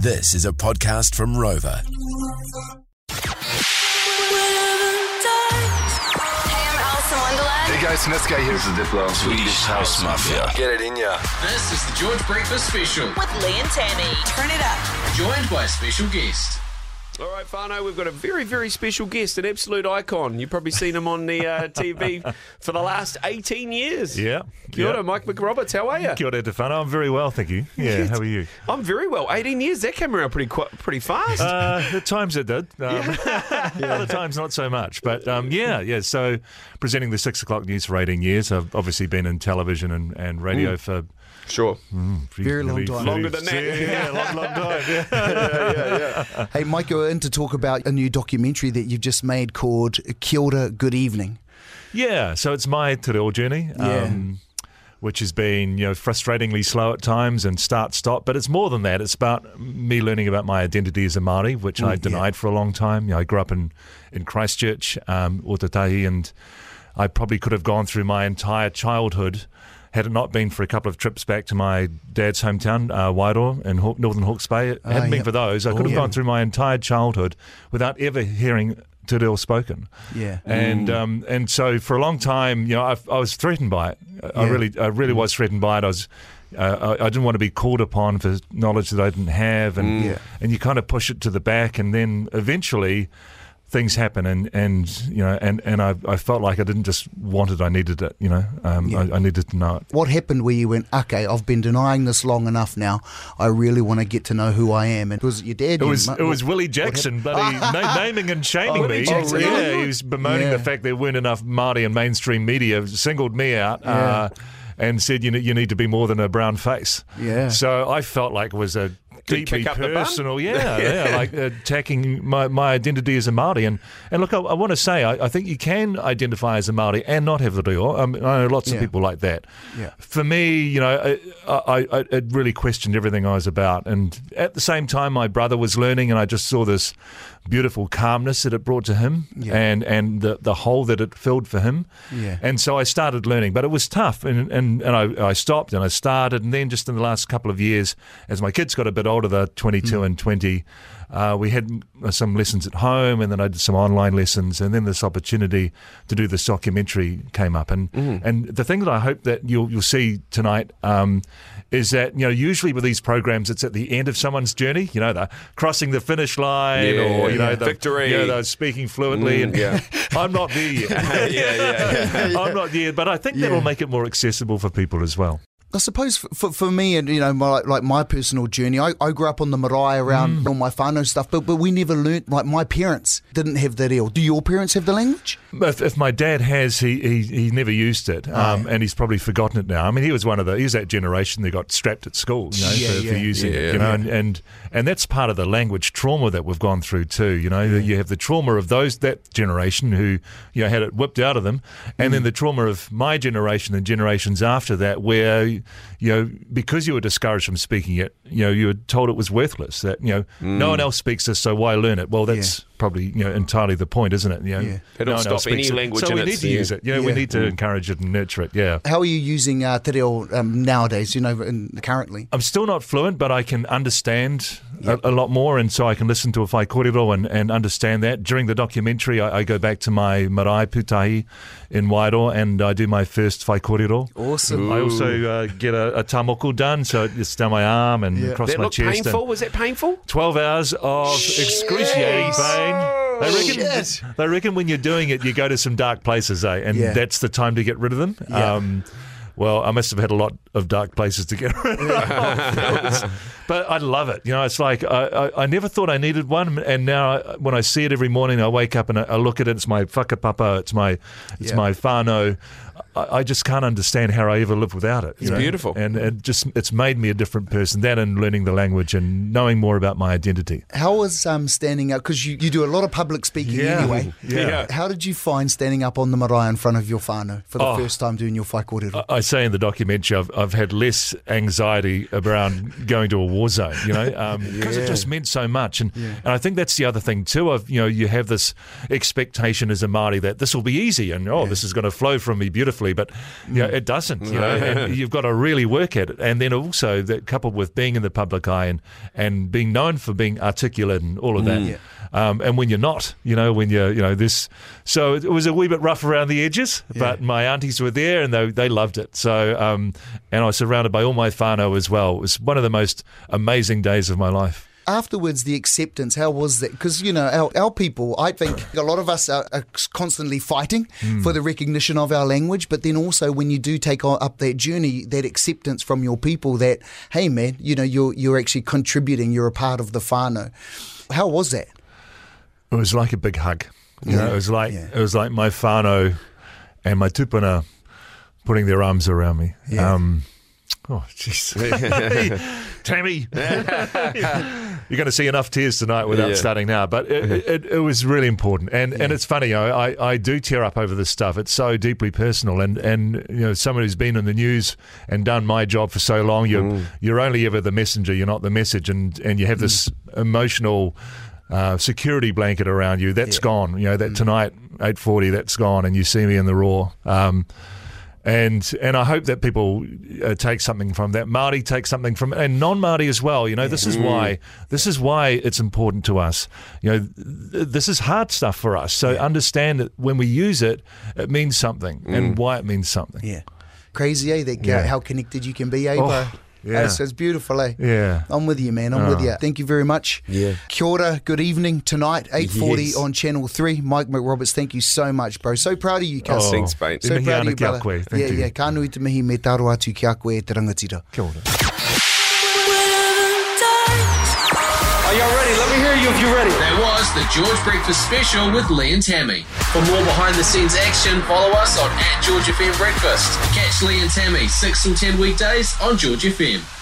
This is a podcast from Rover. Hey, I'm Alison Wonderland. Hey guys, Niska here. This is Diplo. Swedish House Mafia. Get it in ya. This is the George Breakfast Special, With Lee and Tammy. Turn it up. joined by a special guest. All right, Fano, we've got a very, very special guest, an absolute icon. You've probably seen him on the uh, TV for the last 18 years. Yeah. Kia ora, yeah. Mike McRoberts, how are you? Kia ora, Tefano. I'm very well, thank you. Yeah, how are you? I'm very well. 18 years, that came around pretty pretty fast. Uh, at times it did. Um, Other times not so much. But um, yeah, yeah. So presenting the six o'clock news for 18 years. I've obviously been in television and, and radio for sure. very long time. Longer than that. Yeah, long, long time. Yeah. yeah. Hey, Mike, you're in to talk about a new documentary that you've just made called Kia ora, Good Evening. Yeah, so it's my te reo journey, Yeah. um, which has been you know frustratingly slow at times and start stop. But it's more than that. It's about me learning about my identity as a Maori, which I denied for a long time. You know, I grew up in in Christchurch, um, Otautahi, and I probably could have gone through my entire childhood. Had it not been for a couple of trips back to my dad's hometown, uh, in Northern Hawke's Bay, it hadn't been yeah. for those, I could have yeah. gone through my entire childhood without ever hearing Te Reo spoken Yeah. and um, and so for a long time, you know, I, I was threatened by it. I Yeah. really, I really was threatened by it. I was, uh, I, I didn't want to be called upon for knowledge that I didn't have, and Yeah. and you kind of push it to the back, and then eventually. Things happen, and, and you know, and, and I, I felt like I didn't just want it; I needed it. You know, um, Yeah. I, I needed to know it. What happened where you went, okay, I've been denying this long enough now. I really want to get to know who I am. And was it your dad? It was it was Willie Jackson, happened? bloody na- naming and shaming Willie me. Yeah, really? he was bemoaning Yeah. the fact there weren't enough Māori and mainstream media. Singled me out. Uh, and said you, ne- you need to be more than a brown face. Yeah. So I felt like it was a deeply kick up the bum. personal, yeah, yeah, like attacking my, my identity as a Māori. And and look, I, I want to say, I, I think you can identify as a Māori and not have the reo. Um, I know lots Yeah. of people like that. Yeah. For me, you know, I, I, I it really questioned everything I was about. And at the same time, my brother was learning, and I just saw this beautiful calmness that it brought to him, Yeah. and and the the hole that it filled for him. Yeah. And so I started learning, but it was tough, and and, and I, I stopped and I started, and then just in the last couple of years, as my kids got a bit older, they're 22 and 20, uh, we had uh, some lessons at home, and then I did some online lessons, and then this opportunity to do this documentary came up, and and the thing that I hope that you'll you'll see tonight. Um, is that you know usually with these programs it's at the end of someone's journey you know they're crossing the finish line Yeah, or you know yeah. they're, Victory. you know, they're speaking fluently and yeah. I'm not there yet yeah, yeah, yeah. I'm not there, but I think that'll make it more accessible for people as well. I suppose for, for, me and you know my, like my personal journey, I, I grew up on the marae around Mm. all my whānau stuff, but but we never learnt. Like my parents didn't have that ill. Do your parents have the language? If, if my dad has, he, he he never used it, um, and he's probably forgotten it now. I mean, he was one of the he was that generation that got strapped at school, you know, Yeah, for, yeah. for using Yeah, it, you know, and, and and that's part of the language trauma that we've gone through too. You know, you have the trauma of those that generation who you know had it whipped out of them, and Mm. then the trauma of my generation and generations after that, where you know because you were discouraged from speaking it, you know, you were told it was worthless. That you know, Mm. no one else speaks this, so why learn it? Well, that's probably you know entirely the point, isn't it? You know, Yeah. It'll no stop any it. language So in we need its- to use it. You know, we need to encourage it and nurture it. Yeah. How are you using uh, te reo um, nowadays? You know, in, currently. I'm still not fluent, but I can understand a, a lot more, and so I can listen to a whaikorero and, and understand that. During the documentary, I, I go back to my marae putahi in Wairoa, and I do my first whaikorero. Awesome. I also uh, get a, a tamoko done, so it's down my arm and Yeah. across That my chest. painful. Was that painful? 12 hours of excruciating pain. They reckon, Shit. they reckon when you're doing it, you go to some dark places, eh? And Yeah. that's the time to get rid of them. Yeah. Um, well, I must have had a lot of dark places to get rid of. but I love it. You know, it's like I, I, I never thought I needed one, and now I, when I see it every morning, I wake up and I, I look at it. It's my whakapapa. It's my it's Yeah. my whānau. I, I just can't understand how I ever lived without it. It's know? beautiful. and it just it's made me a different person. That and learning the language and knowing more about my identity. How was um, standing up? Because you, you do a lot of public speaking anyway. yeah. How did you find standing up on the marae in front of your whānau for the Oh. first time doing your whaikorero? I say in the documentary, I've, I've had less anxiety around going to a war zone, you know, because it just meant so much. And, and I think that's the other thing too. Of you know, you have this expectation as a Māori that this will be easy, and oh, this is going to flow from me beautifully. Naturally, but you know, it doesn't. You know, and you've got to really work at it. And then also that coupled with being in the public eye and, and being known for being articulate and all of that. Um, and when you're not, you know, when you're, you know, this. So it was a wee bit rough around the edges, but my aunties were there and they, they loved it. So, um, and I was surrounded by all my whānau as well. It was one of the most amazing days of my life. Afterwards the acceptance how was that because you know our, our people i think a lot of us are, are constantly fighting for the recognition of our language but then also when you do take o- up that journey that acceptance from your people that hey man you know you're you're actually contributing you're a part of the whānau how was that It was like a big hug. You know, Yeah, it was like yeah. it was like my whānau and my tupuna putting their arms around me. Yeah. Um, oh, jeez. Tammy. You're going to see enough tears tonight without Yeah. starting now. But it, it, it was really important. And and it's funny, you know, I, I do tear up over this stuff. It's so deeply personal. And, and you know, someone who's been in the news and done my job for so long, you're, you're only ever the messenger, you're not the message. And, and you have this emotional uh, security blanket around you. That's gone. You know, that tonight, 8.40, that's gone. And you see me in the raw. Um, and and I hope that people uh, take something from that. Maori take something from, and non-Maori as well. You know, this is why this is why it's important to us. You know, th- this is hard stuff for us. So understand that when we use it, it means something, and why it means something. yeah crazy eh that Yeah. how connected you can be eh bro yeah. It's, it's beautiful eh Yeah. I'm with you, man. I'm with Oh. you. Thank you very much. Yeah. Kia ora, good evening tonight, 8.40 Yes. on Channel 3. Mike McRoberts, thank you so much, bro. So proud of you, cuz. Oh, Thanks, mate. So proud of you, brother. Thank yeah, you. yeah. Ka nui te mihi me taro atu ki a koe te rangatira. Kia ora. Hear you if you're ready. That was the George Breakfast Special with Lee and Tammy. For more behind the scenes action, follow us on at George FM Breakfast. Catch Lee and Tammy 6 till 10 weekdays on George FM.